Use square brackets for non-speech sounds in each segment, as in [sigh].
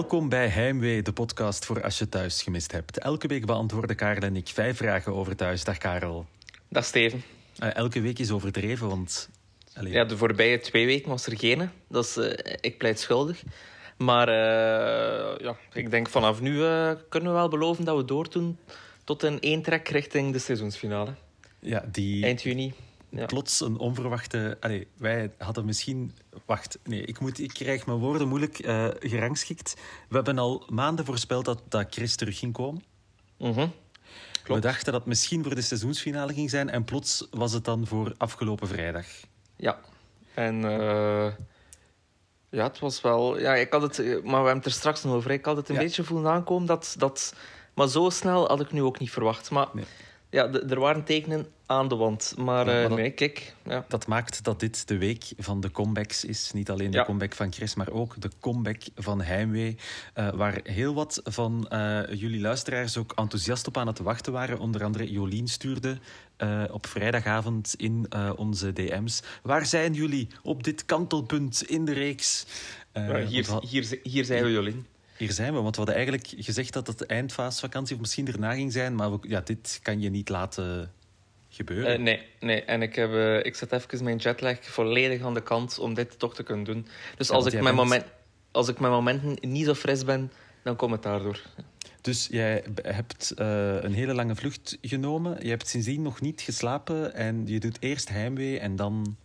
Welkom bij Heimwee, de podcast voor als je thuis gemist hebt. Elke week beantwoorden Karel en ik vijf vragen over thuis. Dag Karel. Dag Steven. Uh, elke week is overdreven, want... Allee. Ja, de voorbije twee weken was er geen. Dat is, uh, ik pleit schuldig. Maar uh, ja, ik denk vanaf nu kunnen we wel beloven dat we doordoen tot een eentrek richting de seizoensfinale. Ja, die... Eind juni. Ja. Plots een onverwachte... Allee, wij hadden misschien... Wacht, nee, ik, moet, ik krijg mijn woorden moeilijk uh, gerangschikt. We hebben al maanden voorspeld dat, dat Chris terug ging komen. Mm -hmm. We dachten dat het misschien voor de seizoensfinale ging zijn. En plots was het dan voor afgelopen vrijdag. Ja. En... Uh... Ja, het was wel... Ja, ik had het... Maar we hebben het er straks nog over. Ik had het een ja. beetje voelen aankomen dat... dat maar zo snel had ik nu ook niet verwacht. Maar... Nee ja, er waren tekenen aan de wand. Maar, ja, maar dat, nee, kijk. Ja. Dat maakt dat dit de week van de comebacks is. Niet alleen de ja. comeback van Chris, maar ook de comeback van Heimwee. Uh, waar heel wat van uh, jullie luisteraars ook enthousiast op aan het wachten waren. Onder andere Jolien stuurde uh, op vrijdagavond in onze DM's. Waar zijn jullie op dit kantelpunt in de reeks? hier, hier, hier zijn we, Jolien. Hier zijn we, want we hadden eigenlijk gezegd dat het de eindfaasvakantie of misschien erna ging zijn, maar we, ja, dit kan je niet laten gebeuren. Uh, nee, nee, en ik, heb, uh, ik zet even mijn jetlag volledig aan de kant om dit toch te kunnen doen. Dus ja, als, ik mijn moment, als ik mijn momenten niet zo fris ben, dan komt het daardoor. Dus jij hebt uh, een hele lange vlucht genomen. Je hebt sindsdien nog niet geslapen en je doet eerst heimwee en dan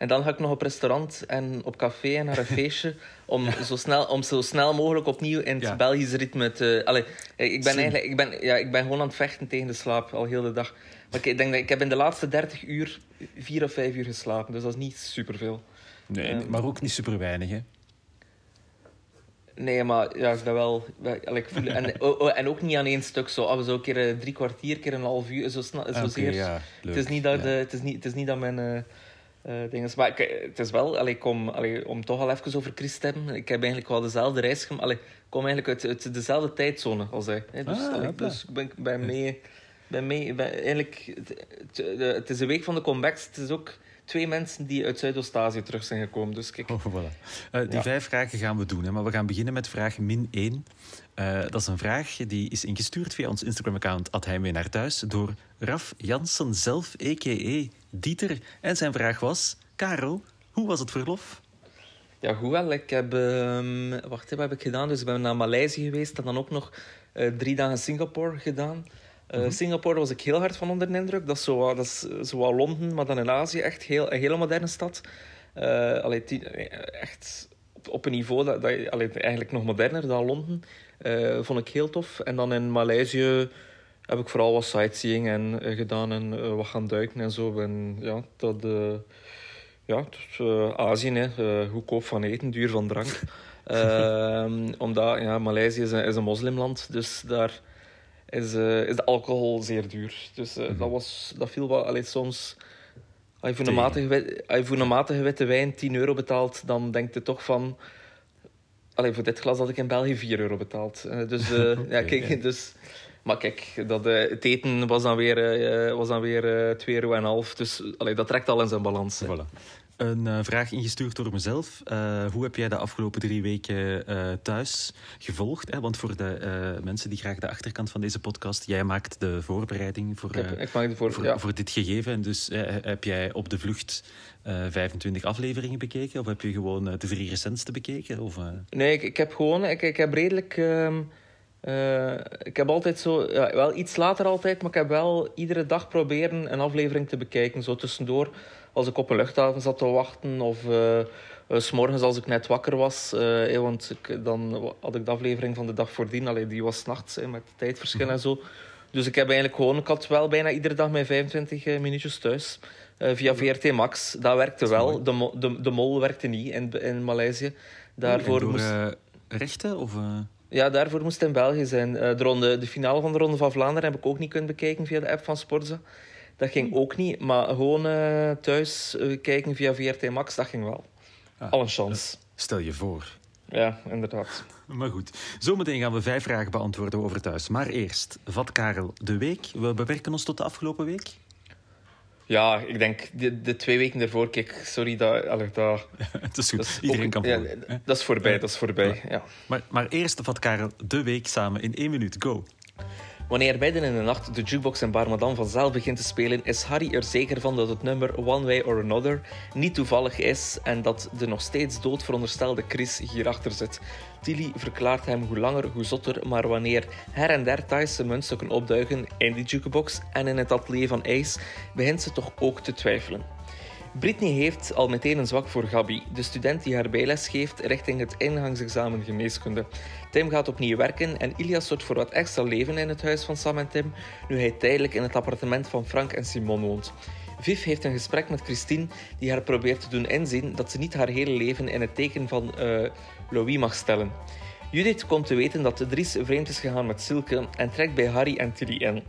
en dan ga ik nog op restaurant en op café en naar een [laughs] feestje. Om, zo, snel, om zo snel mogelijk opnieuw in het ja. Belgisch ritme te... Allee, ik, ben eigenlijk, ik, ben, ja, ik ben gewoon aan het vechten tegen de slaap, al heel de dag. Maar ik denk dat ik heb in de laatste 30 uur vier of vijf uur geslapen. Dus dat is niet superveel. Nee, um, maar ook niet super weinig, hè? Nee, maar ja, ik ben wel... Ik voel, en, [laughs] oh, en ook niet aan één stuk. Zo, af en zo een keer drie kwartier, keer een half uur. Zo, snel, zo okay, zeer. Ja, het, is niet dat, ja. de, het, is niet, het is niet dat mijn... Uh, uh, dingen. Maar ik, het is wel, allee, kom, allee, om toch al even over Chris te hebben. Ik heb eigenlijk wel dezelfde reis gemaakt. Ik kom eigenlijk uit, uit, dezelfde tijdzone als hij. Hè. Dus, ah, allee, dus ik ben, ben mee. Ben mee ben, eigenlijk, het, het, is een week van de comebacks. Het is ook twee mensen die uit Zuidoost-Azië terug zijn gekomen. Dus kijk. Oh, voilà. uh, die ja. vijf vragen gaan we doen. Hè, maar we gaan beginnen met vraag min 1. Uh, dat is een vraag die is ingestuurd via ons Instagram-account Heimwee naar thuis door Raf Jansen zelf, a.k.a. Dieter. En zijn vraag was... Karel, hoe was het verlof? Ja, goed wel. Ik heb... Um, wacht, wat heb ik gedaan? Dus ik ben naar Maleisië geweest en dan ook nog uh, drie dagen Singapore gedaan. Uh, mm -hmm. Singapore was ik heel hard van onder de indruk. Dat is zo, dat is zo Londen, maar dan in Azië. Echt heel, een hele moderne stad. Uh, allee, die, echt op, op, een niveau dat, dat allee, eigenlijk nog moderner dan Londen. Vond ik heel tof. En dan in Maleisië heb ik vooral wat sightseeing en, gedaan en wat gaan duiken en zo. En ja, dat... Ja, dus, Azië, hè. Goedkoop van eten, duur van drank. uh, [laughs] omdat ja, Maleisië is een, is een moslimland, dus daar is, is de alcohol zeer duur. Dus mm -hmm. dat, was, dat viel wel allee, soms. Als je, voor een matige, als je voor een matige witte wijn 10 euro betaalt, dan denkt je toch van. Allee, voor dit glas had ik in België 4 euro betaald. dus, okay, [laughs] ja, kijk, dus. Maar kijk, dat, uh, het eten was dan weer, uh, was dan weer uh, 2 euro en half. Dus allee, dat trekt al in zijn balans. Voilà. Een uh, vraag ingestuurd door mezelf. hoe heb jij de afgelopen drie weken thuis gevolgd? Hè? Want voor de mensen die graag de achterkant van deze podcast... Jij maakt de voorbereiding voor, ik, heb, ik maak de voor, voor, ja. voor, dit gegeven. En dus heb jij op de vlucht 25 afleveringen bekeken? Of heb je gewoon de drie recentste bekeken? Of, Nee, ik, ik, heb gewoon... Ik, ik heb redelijk... Ehm, Uh, ik heb altijd zo, ja, wel iets later altijd, maar ik heb wel iedere dag proberen een aflevering te bekijken. Zo tussendoor, als ik op een luchthaven zat te wachten of uh, uh, s'morgens als ik net wakker was. Want ik, dan had ik de aflevering van de dag voordien, allee, die was nachts met tijdverschil en zo. Dus ik heb eigenlijk gewoon, ik had wel bijna iedere dag mijn 25 minuutjes thuis. via VRT Max, dat werkte wel. De, de, de mol werkte niet in, in Maleisië. Daarvoor door, moest... rechten of... Ja, daarvoor moest het in België zijn. Uh, de, ronde, de finale van de Ronde van Vlaanderen heb ik ook niet kunnen bekijken via de app van Sportza. Dat ging ook niet. Maar gewoon uh, thuis uh, kijken via VRT Max, dat ging wel. Ah, Al een chance. Stel je voor. Ja, inderdaad. [laughs] Maar goed, zometeen gaan we vijf vragen beantwoorden over thuis. Maar eerst, vat Karel de week. We beperken ons tot de afgelopen week. Ja, ik denk de, de twee weken ervoor, kijk, sorry, dat, allee, dat, [laughs] het is goed. Iedereen kan volgen. Ja, dat is voorbij, dat is voorbij. Ja. Maar, maar eerst vat Karel de week samen in één minuut. Go. Wanneer midden in de nacht de jukebox in Bar Madame vanzelf begint te spelen, is Harry er zeker van dat het nummer One Way or Another niet toevallig is en dat de nog steeds dood veronderstelde Chris hierachter zit. Tilly verklaart hem hoe langer hoe zotter, maar wanneer her en der Thaise muntstukken opduiken in die jukebox en in het atelier van Ace, begint ze toch ook te twijfelen. Britney heeft al meteen een zwak voor Gabi, de student die haar bijles geeft richting het ingangsexamen geneeskunde. Tim gaat opnieuw werken en Ilias zorgt voor wat extra leven in het huis van Sam en Tim, nu hij tijdelijk in het appartement van Frank en Simon woont. Viv heeft een gesprek met Christine, die haar probeert te doen inzien dat ze niet haar hele leven in het teken van uh, Louis mag stellen. Judith komt te weten dat Dries vreemd is gegaan met Silke en trekt bij Harry en Tilly in.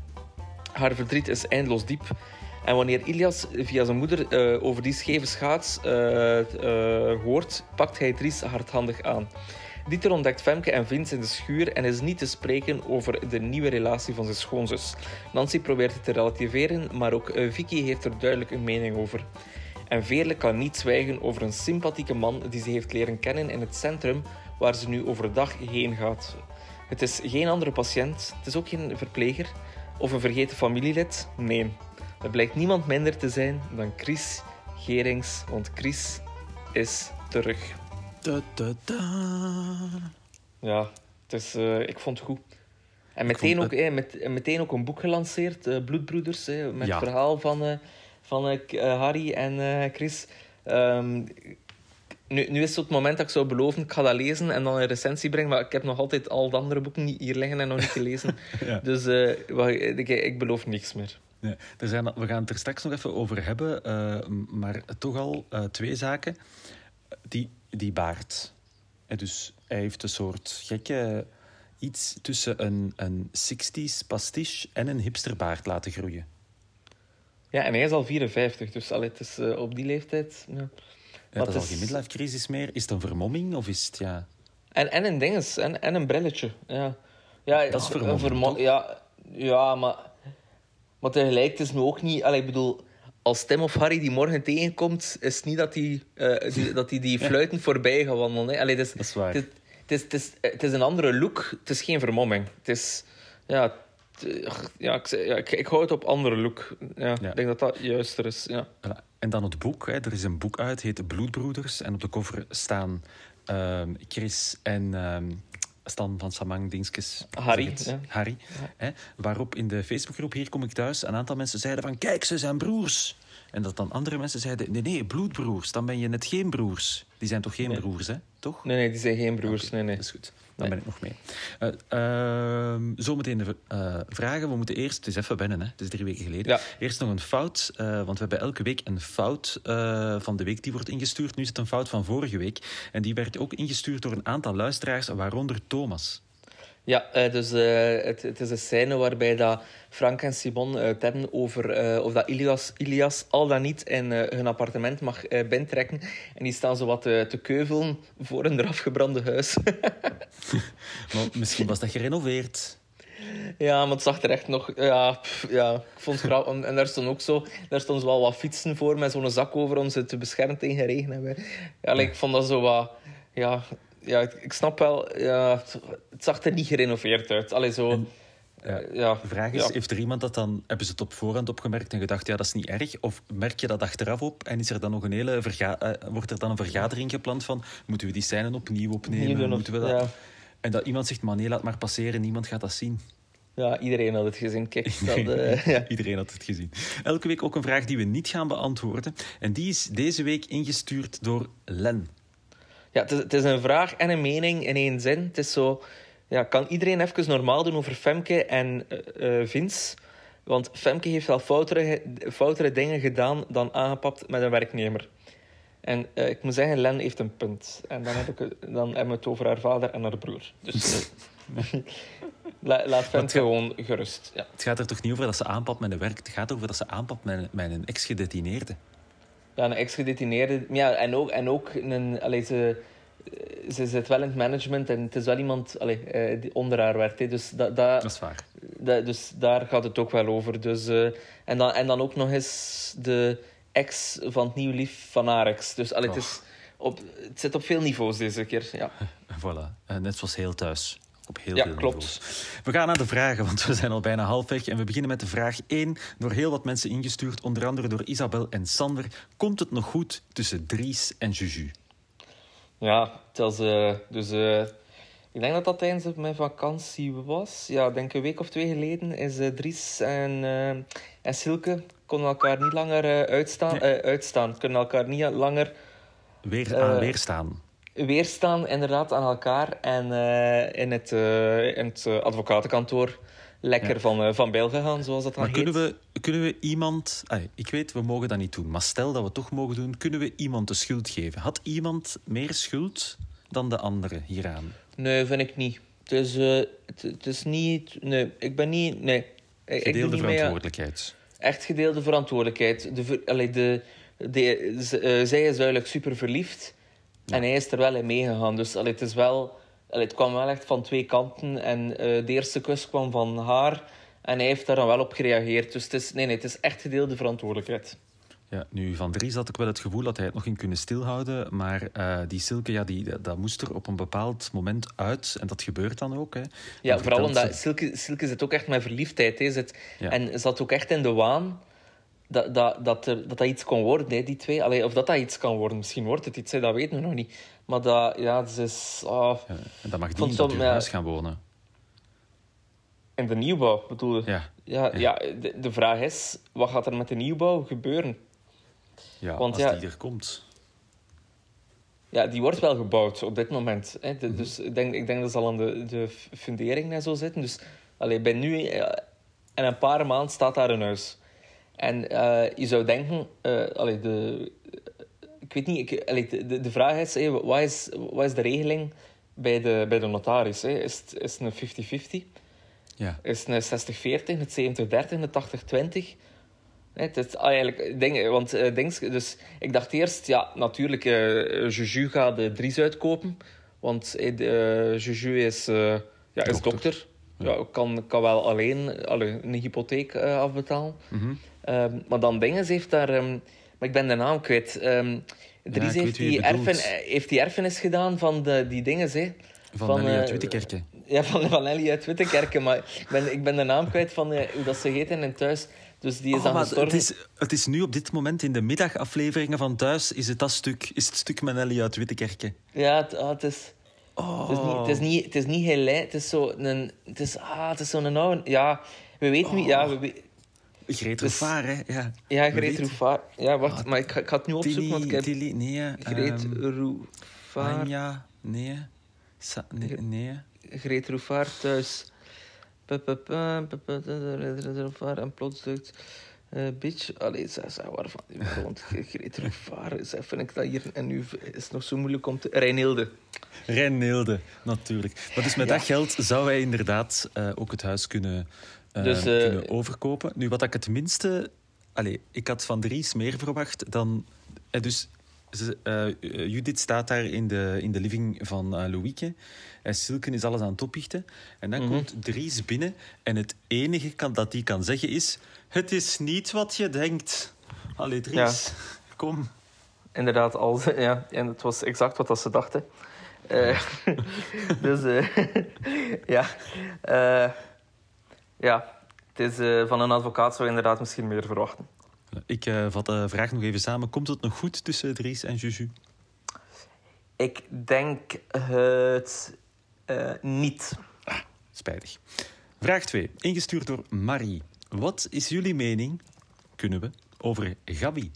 Haar verdriet is eindeloos diep en wanneer Ilias via zijn moeder uh, over die scheve schaats uh, uh, hoort, pakt hij Dries hardhandig aan. Dieter ontdekt Femke en Vince in de schuur en is niet te spreken over de nieuwe relatie van zijn schoonzus. Nancy probeert het te relativeren, maar ook Vicky heeft er duidelijk een mening over. En Veerle kan niet zwijgen over een sympathieke man die ze heeft leren kennen in het centrum waar ze nu overdag heen gaat. Het is geen andere patiënt, het is ook geen verpleger of een vergeten familielid. Nee, er blijkt niemand minder te zijn dan Chris Gerings, want Chris is terug. Da, da, da. Ja, dus uh, ik vond het goed. En meteen, ook, eh, met, meteen ook een boek gelanceerd, uh, Bloedbroeders, eh, met ja. het verhaal van, van Harry en Chris. Um, nu, nu is het het moment dat ik zou beloven, ik ga dat lezen en dan een recensie brengen. Maar ik heb nog altijd al de andere boeken hier liggen en nog niet gelezen. [laughs] ja. Dus ik, ik beloof niks meer. Er zijn, we gaan het er straks nog even over hebben, uh, maar toch al uh, twee zaken. Die, die baard. En dus hij heeft een soort gekke iets tussen een, een 60s pastiche en een hipsterbaard laten groeien. Ja, en hij is al 54, dus allee, het is uh, op die leeftijd. Ja. Ja, dat is al geen midlife crisis meer. Is het een vermomming of is het ja. En, en een dinges, en, en een brilletje. Ja, ja dat is vermomming. Vermo ja, ja, maar maar tegelijk, het is nu ook niet... Allee, ik bedoel, als Tim of Harry die morgen tegenkomt, is het niet dat die, uh, die dat die, die [laughs] fluiten voorbij gaan wandelen. Hè. Allee, dat is waar. Het, is, het, is, het is een andere look. Het is geen vermomming. Het is... Ja, ja, ik, ja, ik, ik hou het op andere look. Ja, ja. Ik denk dat dat juister is. Ja. En dan het boek. Hè. Er is een boek uit, heet Bloedbroeders. En op de cover staan uh, Chris en... Uh, Stan van Samang Dinskes. Harry. Harry. Hè, waarop in de Facebookgroep Hier kom ik thuis een aantal mensen zeiden van kijk, ze zijn broers. En dat dan andere mensen zeiden nee, nee, bloedbroers. Dan ben je net geen broers. Die zijn toch geen broers, hè? Toch? Nee, nee, die zijn geen broers. Okay, nee, nee. Dat is goed. Dan ben ik nog mee. Uh, uh, zometeen de uh, vragen. We moeten eerst, het is even wennen, hè? het is drie weken geleden. Ja. Eerst nog een fout, eh, want we hebben elke week een fout eh, van de week die wordt ingestuurd. Nu is het een fout van vorige week. En die werd ook ingestuurd door een aantal luisteraars, waaronder Thomas. Ja, uh, dus uh, het, het, is een scène waarbij dat Frank en Simon uh, het hebben over of dat Ilias, Ilias al dan niet in hun appartement mag bintrekken. En die staan zo wat te keuvelen voor een eraf gebrande huis. [laughs] maar misschien was dat gerenoveerd. Ja, maar het zag er echt nog... Ja, pff, ja ik vond het grappig. En daar stonden ook zo... Daar stonden wel wat fietsen voor met zo'n zak over om ze te beschermen tegen regen. Ja, ik vond dat zo wat... Ja, ja, ik snap wel, ja, het zag er niet gerenoveerd uit. Allee, zo, en, ja. ja. De vraag is, ja. heeft er iemand dat dan, hebben ze het op voorhand opgemerkt en gedacht, ja, dat is niet erg? Of merk je dat achteraf op en is er dan nog een hele verga uh, wordt er dan een vergadering gepland van, moeten we die scène opnieuw opnemen? moeten we dat... Ja. En dat iemand zegt, maar nee, laat maar passeren, niemand gaat dat zien. Ja, iedereen had het gezien. Kijk, [laughs] dat, uh, [laughs] ja. Iedereen had het gezien. Elke week ook een vraag die we niet gaan beantwoorden. En die is deze week ingestuurd door Len. Ja, het is, het is, een vraag en een mening in één zin. Het is zo... Ja, kan iedereen even normaal doen over Femke en uh, Vince? Want Femke heeft wel foutere, foutere dingen gedaan dan aangepakt met een werknemer. En uh, ik moet zeggen, Len heeft een punt. En dan, heb ik, dan hebben we het over haar vader en haar broer. Dus [laughs] La, laat Femke gewoon gerust. Ja. Het gaat er toch niet over dat ze aanpakt met een werk. Het gaat over dat ze aanpakt met, met een ex-gedetineerde. Ja, een ex-gedetineerde. Ja, en ook, en ook een, allee, ze, ze zit wel in het management en het is wel iemand allee, die onder haar werkt. Hè. Dus dat, dat, dat is waar. dus daar gaat het ook wel over. Dus, uh, en, dan, en dan ook nog eens de ex van het nieuwe lief van Arex. Dus allee, het, is op, het zit op veel niveaus deze keer. Ja. [laughs] voilà, net zoals heel thuis. Op heel ja, veel klopt. Niveaus. We gaan naar de vragen, want we zijn al bijna halfweg. En we beginnen met de vraag 1, door heel wat mensen ingestuurd, onder andere door Isabel en Sander. Komt het nog goed tussen Dries en Juju? Ja, het was, uh, dus uh, ik denk dat dat tijdens mijn vakantie was. Ja, ik denk een week of twee geleden is uh, Dries en, en Silke konden elkaar niet langer uitstaan, nee. uitstaan. Kunnen elkaar niet langer... Weer aan weerstaan. Weerstaan, inderdaad, aan elkaar. En in het, in het advocatenkantoor lekker ja. van, van Bijl gegaan, zoals dat dan maar heet. Kunnen we, kunnen we iemand... Ay, ik weet, we mogen dat niet doen. Maar stel dat we het toch mogen doen, kunnen we iemand de schuld geven? Had iemand meer schuld dan de andere hieraan? Nee, vind ik niet. Het is, uh, het, het, is niet... Nee, ik ben niet... Nee. Gedeelde ik niet verantwoordelijkheid. Mee, echt gedeelde verantwoordelijkheid. De, allee, de, de, uh, zij is duidelijk super verliefd. Ja. En hij is er wel in meegegaan. Dus allee, het is wel... Allee, het kwam wel echt van twee kanten. En uh, de eerste kus kwam van haar. En hij heeft daar dan wel op gereageerd. Dus het is, nee, nee, het is echt gedeelde verantwoordelijkheid. Ja, nu, van Dries had ik wel het gevoel dat hij het nog ging kunnen stilhouden. Maar uh, die Silke, ja, die, dat moest er op een bepaald moment uit. En dat gebeurt dan ook. Hè. Ja, vooral omdat ze... Silke, Silke zit ook echt met verliefdheid. Hè. Zit, ja. En zat ook echt in de waan dat dat, dat, er, dat, dat iets kon worden, hè, die twee. Allee, of dat dat iets kan worden. Misschien wordt het iets, hè, dat weten we nog niet. Maar dat, ja, het is... Oh, ja, en dat mag in dat huis gaan wonen. In de nieuwbouw, bedoel je? Ja. Ja, ja. de, de vraag is, wat gaat er met de nieuwbouw gebeuren? Ja, Want, als ja, die er komt. Ja, die wordt wel gebouwd op dit moment. Hè. De, Mhm. dus ik denk, ik denk dat ze al aan de, de fundering en zo zitten. Dus allee, bij nu, uh, in een paar maanden staat daar een huis. En uh, je zou denken, uh, allee, de, ik weet niet, ik, allee, de, de vraag is, hey, wat, is, wat is de regeling bij de, bij de notaris? Hè? Is, het, is het een 50-50? Ja. Is het een 60-40, het 70-30, een 80-20? Het is eigenlijk, denk, want uh, denk, dus ik dacht eerst, ja, natuurlijk, uh, Juju gaat de Dries uitkopen. Want uh, Juju is, uh, ja, is dokter. dokter. Ja. ja. kan, kan wel alleen allee, een hypotheek afbetalen. Mm -hmm. Um, maar dan dingen heeft daar, um, maar ik ben de naam kwijt. Um, Dries ja, heeft, die erfen, heeft die erfenis gedaan van de, die dingen, hè. Van, van Nelly uit Wittekerke. Ja, van, van Nelly uit Wittekerke. maar ik ben, ik ben de naam kwijt van hoe dat ze heet in thuis. Dus die is oh, gestorven. Het is, het is nu op dit moment in de middagafleveringen van thuis is het dat stuk, is het stuk met Nelly uit Wittekerke. Ja, het, ah, het is... Oh. Het is niet, het is niet, het is niet heel Het is zo een... Het is, ah, het is zo'n oude... Ja, we weten oh. niet... Ja, we Greet Rouffard, hè? Ja, ja Greet Rouffard. Ja, wacht, oh, maar ik, ik ga het nu opzoeken. Tilly, want ik heb... Tilly, nee. Greet um. Anja, nee. Sa nee, nee. Greet Rouffard thuis. En plots lukt... Uh, bitch, allee, zij zei waarvan u woont. Greet Rouffard, vind ik dat hier... En nu is het nog zo moeilijk om te... Reinilde. Reinilde, natuurlijk. Maar dus met ja. dat geld zou hij inderdaad uh, ook het huis kunnen, dus, kunnen overkopen. Nu, wat ik het minste... Allee, ik had van Dries meer verwacht dan... Dus Judith staat daar in de, in de living van Louieke. En Silken is alles aan het oplichten. En dan mm -hmm. komt Dries binnen. En het enige kan, dat hij kan zeggen is... Het is niet wat je denkt. Allee, Dries, ja. kom. Inderdaad, al, ja. En het was exact wat ze dachten. Uh, [laughs] dus, uh, [laughs] ja. Uh, ja. Het is, van een advocaat zou je inderdaad misschien meer verwachten. Ik vat de vraag nog even samen. Komt het nog goed tussen Dries en Juju? Ik denk het niet. Ah, spijtig. Vraag 2. Ingestuurd door Marie. Wat is jullie mening, kunnen we, over Gabi?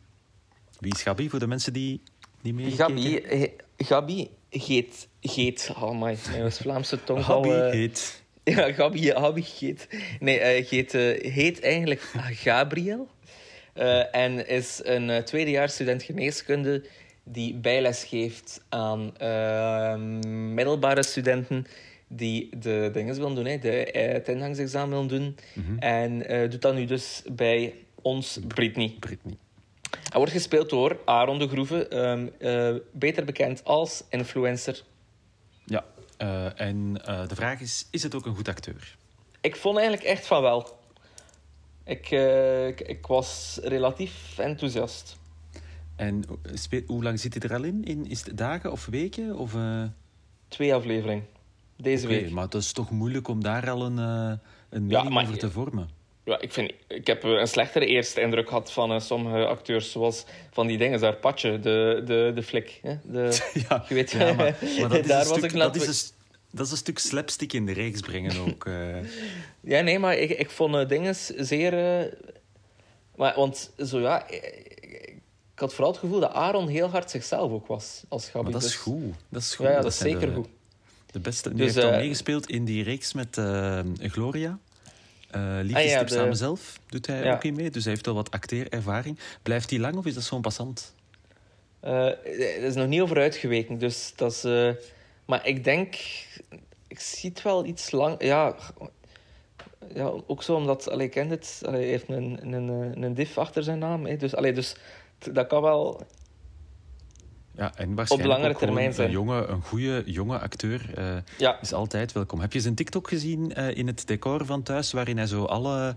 Wie is Gabi voor de mensen die niet meer Gabi, he, Gabi heet... heet oh my, mijn Vlaamse tong Gabi al, uh, heet... [laughs] Ja, Gabi, Gabi heet... Nee, uh, heet, uh, heet eigenlijk Gabriel. Uh, en is een tweedejaars student geneeskunde die bijles geeft aan uh, middelbare studenten die de dingen willen doen, hè, de, het ingangsexamen willen doen. Mhm. Mm -hmm. En doet dat nu dus bij ons Britney. Britney. Hij wordt gespeeld door Aaron de Groeve, um, uh, beter bekend als influencer. Ja, en de vraag is, is het ook een goed acteur? ik vond eigenlijk echt van wel. Ik, uh, ik, ik, was relatief enthousiast. En hoe lang zit hij er al in? in? Is het dagen of weken? Of. Twee afleveringen. Deze okay, week. Maar het is toch moeilijk om daar al een, een mening ja, over te vormen? Ja, ik, vind, ik heb een slechtere eerste indruk gehad van uh, sommige acteurs, zoals van die dingen, daar Patje, de, de, de flik. Hè? De, [laughs] ja, je weet, ja, maar, [laughs] maar dat, is daar was stuk, ik dat, is een, dat is een stuk slapstick in de reeks brengen ook. Uh. [laughs] ja, nee, maar ik, ik vond uh, dingen zeer... maar, want zo ja, ik, had vooral het gevoel dat Aaron heel hard zichzelf ook was als Gabi. Maar dat is dus- goed. Dat is goed. Ja, dat, is zeker goed. De beste. Nu dus, heeft al meegespeeld in die reeks met Gloria. Uh, ah, samen zelf doet hij ook in mee. Dus hij heeft al wat acteerervaring. Blijft hij lang of is dat zo'n passant? Uh, er is nog niet over uitgeweken. Dus dat is, uh, maar ik denk... Ik zie het wel iets lang... Ja, ja ook zo omdat... Allee, ik ken het. Allee, hij heeft een, een, een div achter zijn naam. Hè. Dus, allee, dus dat kan wel... Ja, en waarschijnlijk op langere termijn zijn. Een, jonge, een goede jonge acteur uh, ja. is altijd welkom. Heb je zijn TikTok gezien uh, in het decor van thuis, waarin hij zo alle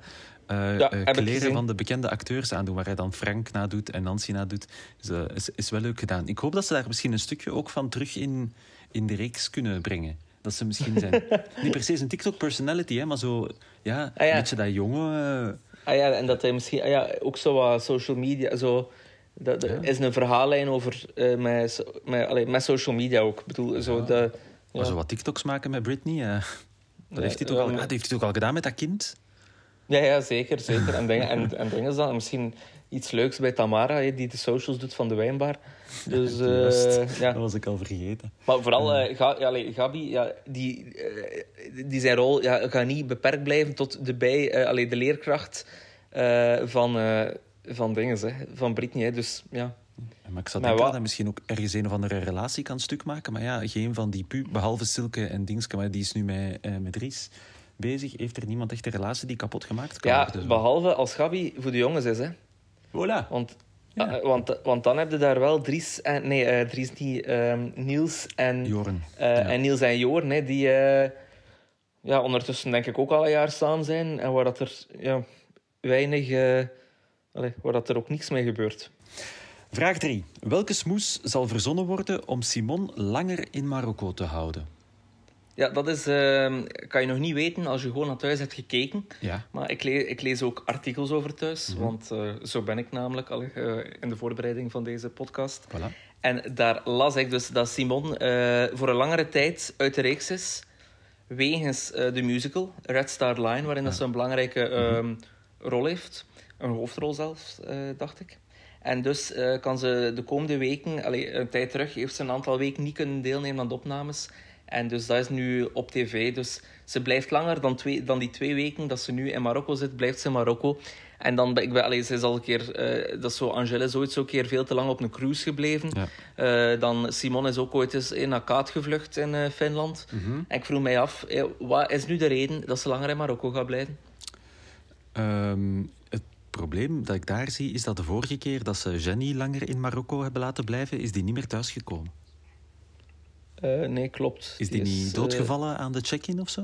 uh, ja, kleren van de bekende acteurs aandoet, waar hij dan Frank nadoet en Nancy nadoet, is, is, is wel leuk gedaan. Ik hoop dat ze daar misschien een stukje ook van terug in, in de reeks kunnen brengen. Dat ze misschien zijn. [laughs] niet per se een TikTok-personality, maar zo, ja, ah, ja, een beetje dat jonge. Ah ja, en dat hij misschien ah, ja, ook zo wat social media, zo dat, is een verhaallijn over uh, met, met, allee, met social media ook. Ik bedoel, zo de, ja. zo wat TikToks maken met Britney. Uh, [laughs] dat, heeft hij toch al, dat heeft hij toch al gedaan met dat kind? Ja, ja zeker. zeker. En, dingen, en, en dingen dan. Misschien iets leuks bij Tamara, die de socials doet van de wijnbar. Dus, uh, ja. Dat was ik al vergeten. Maar vooral uh, Ga, ja, Gabi, ja, die, uh, die zijn rol ja, gaat niet beperkt blijven tot de, bij, uh, de leerkracht van van dingen, hè, van Britney. Hè. Dus ja. Maar ik zou denken dat hij misschien ook ergens een of andere relatie kan stuk maken. Maar ja, geen van die pu, behalve Silke en Dingske, maar die is nu met, uh, met Ries bezig. Heeft er niemand echt een relatie die kapot gemaakt kan ja, worden? Ja, behalve als Gabi voor de jongens is. Hè. Voilà. Want, ja. uh, want, want dan heb je daar wel Dries en... Nee, uh, Dries niet. Ehm, Niels en... Joren. Ja. En Niels en Joren, hè, die ja, ondertussen denk ik ook al een jaar samen zijn. En waar dat er ja, weinig Allee, waar dat er ook niks mee gebeurt. Vraag 3. Welke smoes zal verzonnen worden om Simon langer in Marokko te houden? Ja, dat is, uh, kan je nog niet weten als je gewoon naar thuis hebt gekeken. Ja. Maar ik, lees, ik lees ook artikels over thuis, mhm. want uh, zo ben ik namelijk al uh, in de voorbereiding van deze podcast. Voilà. En daar las ik dus dat Simon eh, voor een langere tijd uit de reeks is, wegens de musical Red Star Line, waarin dat ze een belangrijke mm rol heeft. Een hoofdrol zelfs, uh, dacht ik. En dus uh, kan ze de komende weken, allee, een tijd terug, heeft ze een aantal weken niet kunnen deelnemen aan de opnames. En dus dat is nu op tv. Dus ze blijft langer dan, twee, dan die twee weken dat ze nu in Marokko zit, blijft ze in Marokko. En dan, ik ben, allee, ze is al een keer, uh, dat is zo, Angèle is ooit zo een keer veel te lang op een cruise gebleven. Ja. Uh, dan Simon is ook ooit eens in Akaat gevlucht in uh, Finland. Mm -hmm. En ik vroeg mij af, wat is nu de reden dat ze langer in Marokko gaat blijven? Um, probleem dat ik daar zie, is dat de vorige keer dat ze Jenny langer in Marokko hebben laten blijven, is die niet meer thuisgekomen. Uh, nee, klopt. Is die, niet doodgevallen aan de check-in of zo?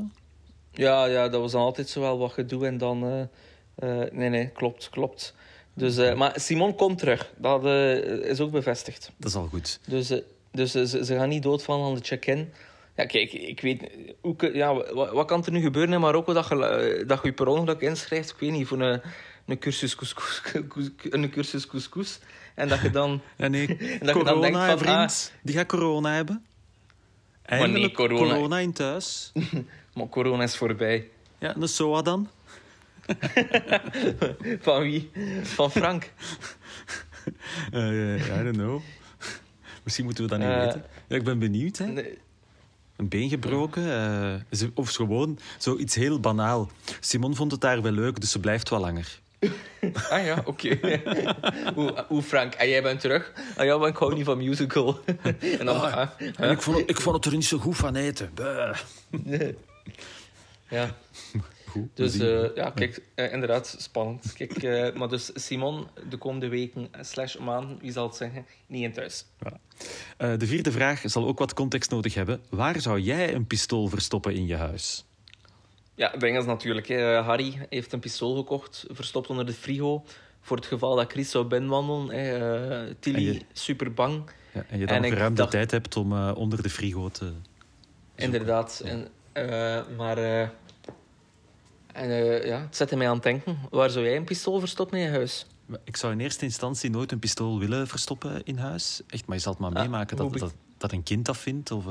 Ja, ja, dat was dan altijd zo wel wat gedoe en dan... Uh, uh, nee, nee, klopt, klopt. Dus, maar Simon komt terug. Dat is ook bevestigd. Dat is al goed. Dus, dus ze, ze gaan niet doodvallen aan de check-in. Ja, kijk, ik weet... Hoe, ja, wat, wat, kan er nu gebeuren in Marokko dat je, dat je per ongeluk inschrijft? Ik weet niet, voor een een cursus couscous, een cursus couscous. En dat je dan... [laughs] Ja, nee, [laughs] en dat corona, je dan denkt van, vriend. Ah, die gaat corona hebben. Eindelijk maar nee, corona. corona in thuis. [laughs] maar corona is voorbij. Ja, een SOA dan? van wie? Van Frank? Uh, I don't know. Misschien moeten we dat niet uh, weten. Ja, ik ben benieuwd. Hè. Nee. Een been gebroken. Uh, of gewoon zoiets heel banaal. Simon vond het daar wel leuk, dus ze blijft wel langer. Ah ja, oké. [laughs] hoe, hoe Frank, en jij bent terug? Ah ja, maar ik hou niet van musical. [laughs] en dan, ah, en ik, vond het, ik vond het er niet zo goed van eten. ja. Goed, dus uh, ja, kijk, uh, inderdaad, spannend. Kijk, uh, maar dus Simon, de komende weken slash maanden, wie zal het zeggen, niet in thuis. de vierde vraag zal ook wat context nodig hebben. Waar zou jij een pistool verstoppen in je huis? Ja, Bengals natuurlijk. Hè. Harry heeft een pistool gekocht, verstopt onder de frigo. Voor het geval dat Chris zou binnenwandelen. Uh, Tilly, je... super bang. Ja, en je dan en ruim de tijd hebt om uh, onder de frigo te... Inderdaad. Ja. En, uh, maar... en, ja, het zette mij aan het denken. Waar zou jij een pistool verstoppen in je huis? Ik zou in eerste instantie nooit een pistool willen verstoppen in huis. Echt, maar je zal het maar ah, meemaken dat, dat, dat, een kind dat vindt. Of,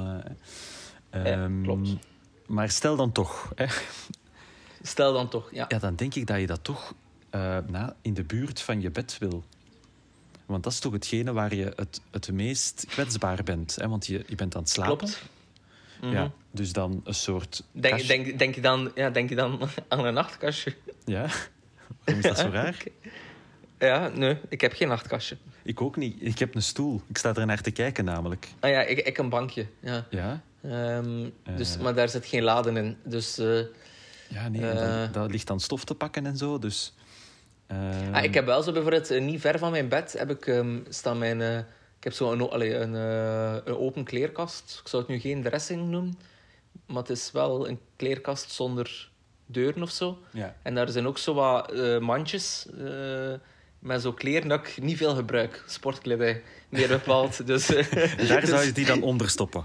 klopt. Maar stel dan toch. Hè. Stel dan toch, ja. Ja, dan denk ik dat je dat toch uh, na, in de buurt van je bed wil. Want dat is toch hetgene waar je het, het meest kwetsbaar bent. Hè? Want je, je bent aan het slapen. Klopt. Ja, mhm. dus dan een soort. Denk, denk, denk, je dan, ja, denk je dan [laughs] aan een nachtkastje? Ja, waarom is dat zo [laughs] raar? Ja, nee, ik heb geen nachtkastje. Ik ook niet. Ik heb een stoel. Ik sta er naar te kijken, namelijk. Ah ja, ik, ik een bankje. Ja. ja? Um, dus, uh, maar daar zit geen laden in. Dus, uh, ja, nee, uh, dat, ligt aan stof te pakken en zo. Dus, ah, ik heb wel zo bijvoorbeeld niet ver van mijn bed heb ik, um, staan mijn. ik heb zo een, allee, een, een open kleerkast. Ik zou het nu geen dressing noemen, maar het is wel een kleerkast zonder deuren of zo. Ja. En daar zijn ook zo wat mandjes met zo kleren dat ik niet veel gebruik. Sportkledij, meer bepaald. dus, [laughs] Daar [laughs] zou je die dan onder stoppen?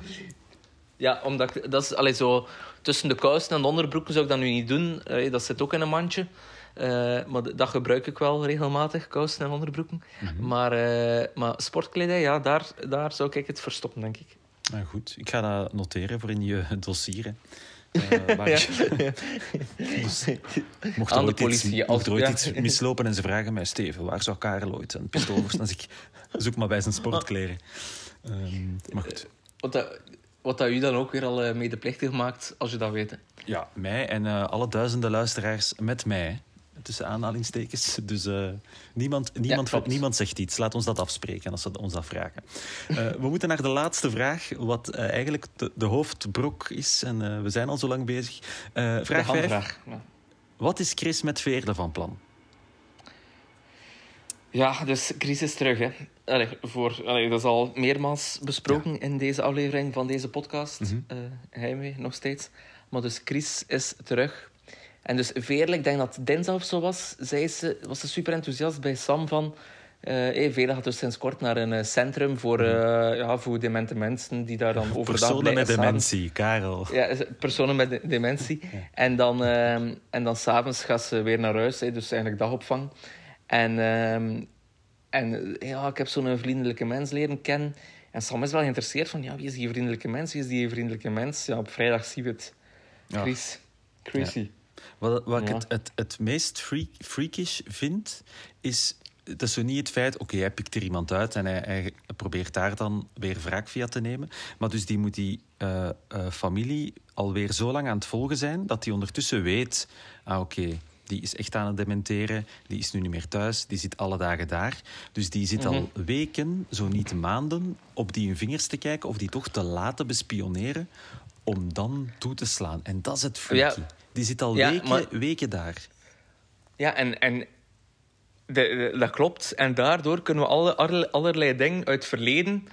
Ja, omdat ik, dat is allee, zo tussen de kousen en de onderbroeken zou ik dat nu niet doen. Uh, dat zit ook in een mandje. Uh, maar dat gebruik ik wel regelmatig, kousen en onderbroeken. Mm -hmm. maar, uh, maar sportkledij, ja, daar, daar zou ik het verstoppen, denk ik. Nou goed, ik ga dat noteren voor in je dossieren. Uh, maar [laughs] ja. [laughs] dus, mocht er ooit, iets, mocht er ooit ja. iets mislopen en ze vragen mij, Steven, waar zou Karel ooit een pistool voor Dan ik, zoek maar bij zijn sportkleren. Um, maar goed. Dat, wat dat u dan ook weer al uh, medeplichtig maakt, als je dat weet. Ja, mij en uh, alle duizenden luisteraars met mij. Tussen aanhalingstekens. Dus uh, niemand, niemand, ja, niemand zegt iets. Laat ons dat afspreken als ze ons dat vragen. we [laughs] moeten naar de laatste vraag, wat eigenlijk de, de, hoofdbrok is. En we zijn al zo lang bezig. vraag 5. Ja. Wat is Chris met Veerle van plan? Ja, dus crisis terug. Hè. Allee, voor, allee, dat is al meermaals besproken ja. in deze aflevering van deze podcast. Mm -hmm. uh, Heimwee, nog steeds. Maar dus Chris is terug. En dus Veerle, ik denk dat dinsdag of zo was, zei ze, was ze super enthousiast bij Sam van... Uh, hey, Veerle gaat dus sinds kort naar een uh, centrum voor, uh, ja, voor demente mensen die daar dan [laughs] overdag Personen met dementie, Karel. Ja, personen met de dementie. Ja. En dan, ehm, en dan s'avonds gaat ze weer naar huis, hey, dus eigenlijk dagopvang. En, um, en ja, ik heb zo'n vriendelijke mens leren kennen. En Sam is wel geïnteresseerd van, ja, wie is die vriendelijke mens? Wie is die vriendelijke mens? Ja, op vrijdag zien we het. Chris. Ja. Chrissy. Ja. Wat, wat ik het, het, het meest freak, freakish vind, is... Dat is zo niet het feit, oké, okay, hij pikt er iemand uit en hij, hij, probeert daar dan weer wraak via te nemen. Maar dus die moet die uh, uh, familie alweer zo lang aan het volgen zijn, dat hij ondertussen weet, ah oké, okay, die is echt aan het dementeren. Die is nu niet meer thuis. Die zit alle dagen daar. Dus die zit mm -hmm. al weken, zo niet maanden, op die hun vingers te kijken of die toch te laten bespioneren om dan toe te slaan. En dat is het freaky. Ja. Die zit al ja, weken, maar... weken daar. Ja, en, en de, de, dat klopt. En daardoor kunnen we alle, alle, allerlei dingen uit het verleden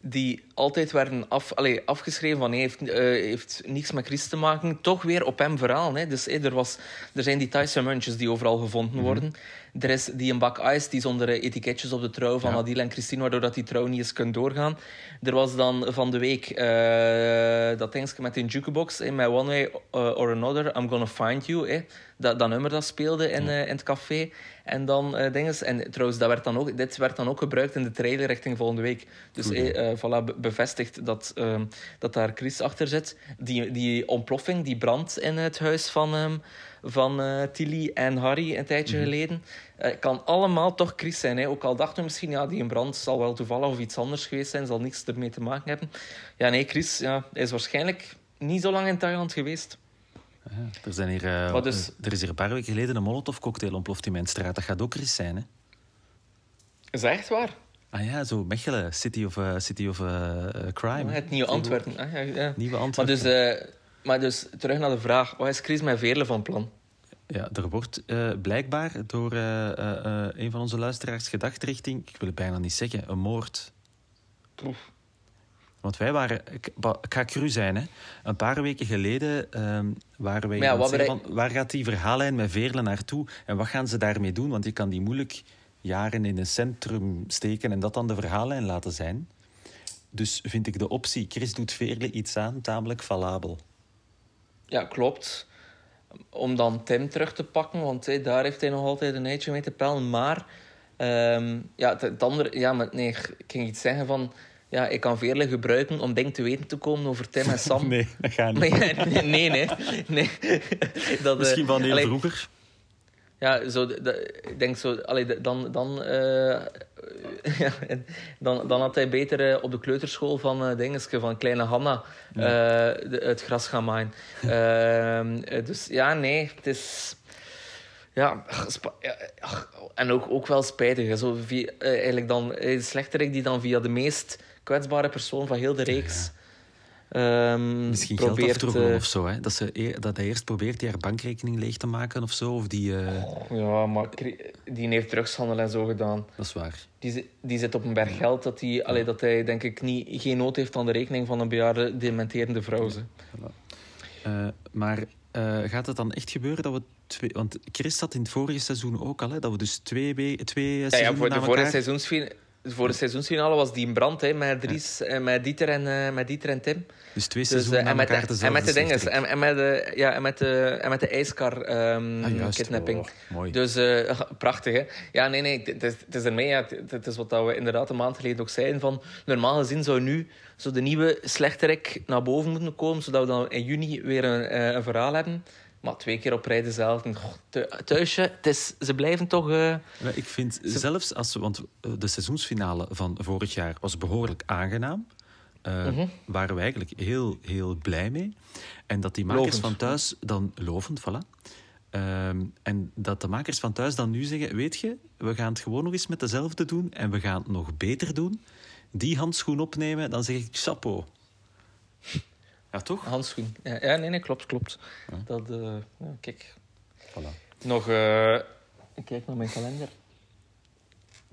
die altijd werden af, allee, afgeschreven van heeft, uh, heeft niets met Chris te maken, toch weer op hem verhaal. Hè. Dus hey, er, was, er zijn die Thaise muntjes die overal gevonden mm -hmm. worden. Er is die een bak ice die zonder etiketjes op de trouw van ja. Adil en Christine, waardoor dat die trouw niet eens kunt doorgaan. Er was dan van de week uh, dat dingetje met een jukebox, in My One Way uh, or Another, I'm Gonna Find You. Dat, dat nummer dat speelde in, in het café. En dan uh, dinges. En trouwens, dat werd dan ook, dit werd dan ook gebruikt in de trailer richting volgende week. Dus uh, voilà, bevestigt dat, uh, dat daar Chris achter zit. Die, die ontploffing, die brand in het huis van, um, van uh, Tilly en Harry een tijdje mm -hmm. geleden. kan allemaal toch Chris zijn. Hè? Ook al dachten we misschien, ja, die brand zal wel toevallig of iets anders geweest zijn. Zal niks ermee te maken hebben. Ja, nee, Chris ja, is waarschijnlijk niet zo lang in Thailand geweest. Ja, er, zijn hier, uh, dus... er is hier een paar weken geleden een Molotov-cocktail ontploft in mijn straat. Dat gaat ook Chris zijn, hè? Is dat echt waar? Ah ja, zo Mechelen, City of, uh, city of uh, Crime. Oh, het Nieuwe Antwerpen. Ah, ja, ja. Nieuwe Antwerpen. Maar dus, maar dus, terug naar de vraag. Wat is Chris met Veerle van plan? Ja, er wordt blijkbaar door een van onze luisteraars gedacht richting... Ik wil het bijna niet zeggen, een moord. Oef. Want wij waren, ik, ga cru zijn, hè. een paar weken geleden ehm, waren wij ja, van, waar gaat die verhaallijn met Veerle naartoe en wat gaan ze daarmee doen? Want je kan die moeilijk jaren in een centrum steken en dat dan de verhaallijn laten zijn. Dus vind ik de optie, Chris doet Veerle iets aan, tamelijk valabel. Ja, klopt. Om dan Tim terug te pakken, want daar heeft hij nog altijd een eitje mee te pellen. Maar, um, ja, het, andere, ja, maar nee, ik ging iets zeggen van ja, ik kan Veerle gebruiken om dingen te weten te komen over Tim en Sam. [laughs] nee, dat gaat niet. [laughs] nee, nee, nee. nee. [laughs] Dat, Misschien van heel vroeger. Ja, zo, ik denk zo... Allee, dan, dan, uh, [laughs] ja, dan, dan had hij beter uh, op de kleuterschool van uh, van kleine Hanna, ja. de, het gras gaan maaien. [laughs] Ehm, dus ja, nee, het is... Ja, en ook, ook wel spijtig. Zo via, eigenlijk dan de slechterik die dan via de meest kwetsbare persoon van heel de reeks. Um, Misschien probeert, geld uh, of zo. Hè? Dat, ze, dat hij eerst probeert die haar bankrekening leeg te maken of zo. Of die, uh... ja, maar die heeft drugshandel en zo gedaan. Dat is waar. Die, die zit op een berg geld dat, die, allee, dat hij denk ik niet, geen nood heeft aan de rekening van een bejaarde dementerende vrouw. Ja. Uh, maar gaat het dan echt gebeuren dat we twee... Want Chris zat in het vorige seizoen ook al, hè, dat we dus twee, twee ja, ja, voor de vorige seizoensfinale voor de seizoensfinale was die in brand hè, met, Dries, ja. Eh, met, Dieter en, uh, met Dieter en Tim. Dus twee dus, seizoenen dus, uh, en, met de, en met de dinges, en, en, met de, ja, en, met de, en met de ijskar um, ah, kidnapping. Oh, mooi. Dus uh, [laughs] prachtig, hè? Ja, nee, nee, het is, het is ermee. Ja, het is wat we inderdaad een maand geleden ook zeiden. Van, normaal gezien zou nu zo de nieuwe slechterik naar boven moeten komen, zodat we dan in juni weer een, een verhaal hebben. Maar twee keer op rij dezelfde. Thuisje, het is, ze blijven toch... Uh... ik vind zelfs als... Want eh, de seizoensfinale van vorig jaar was behoorlijk aangenaam. Uh, Waren we eigenlijk heel, heel blij mee. En dat die makers van thuis dan... Lovend, voilà. Ehm, en dat de makers van thuis dan nu zeggen... Weet je, we gaan het gewoon nog eens met dezelfde doen. En we gaan het nog beter doen. Die handschoen opnemen, dan zeg ik chapeau. Ja, toch? Handschoen. Ja, ja nee, nee, klopt, klopt. Dat, uh, ja, kijk. Voilà. Nog, uh, ik kijk naar mijn kalender.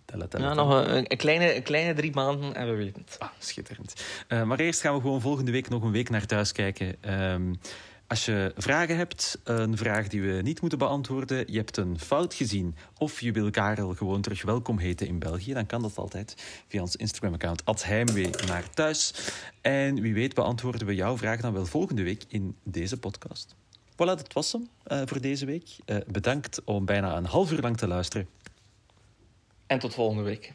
Tellen, tellen, ja, nog een, een, kleine, een kleine drie maanden en we weten het. Ah, schitterend. Uh, maar eerst gaan we gewoon volgende week nog een week naar thuis kijken. Um, als je vragen hebt, een vraag die we niet moeten beantwoorden, je hebt een fout gezien of je wil Karel gewoon terug welkom heten in België, dan kan dat altijd via ons Instagram-account Heimwee naar thuis. En wie weet beantwoorden we jouw vraag dan wel volgende week in deze podcast. Voilà, dat was hem uh, voor deze week. Uh, bedankt om bijna een half uur lang te luisteren. En tot volgende week.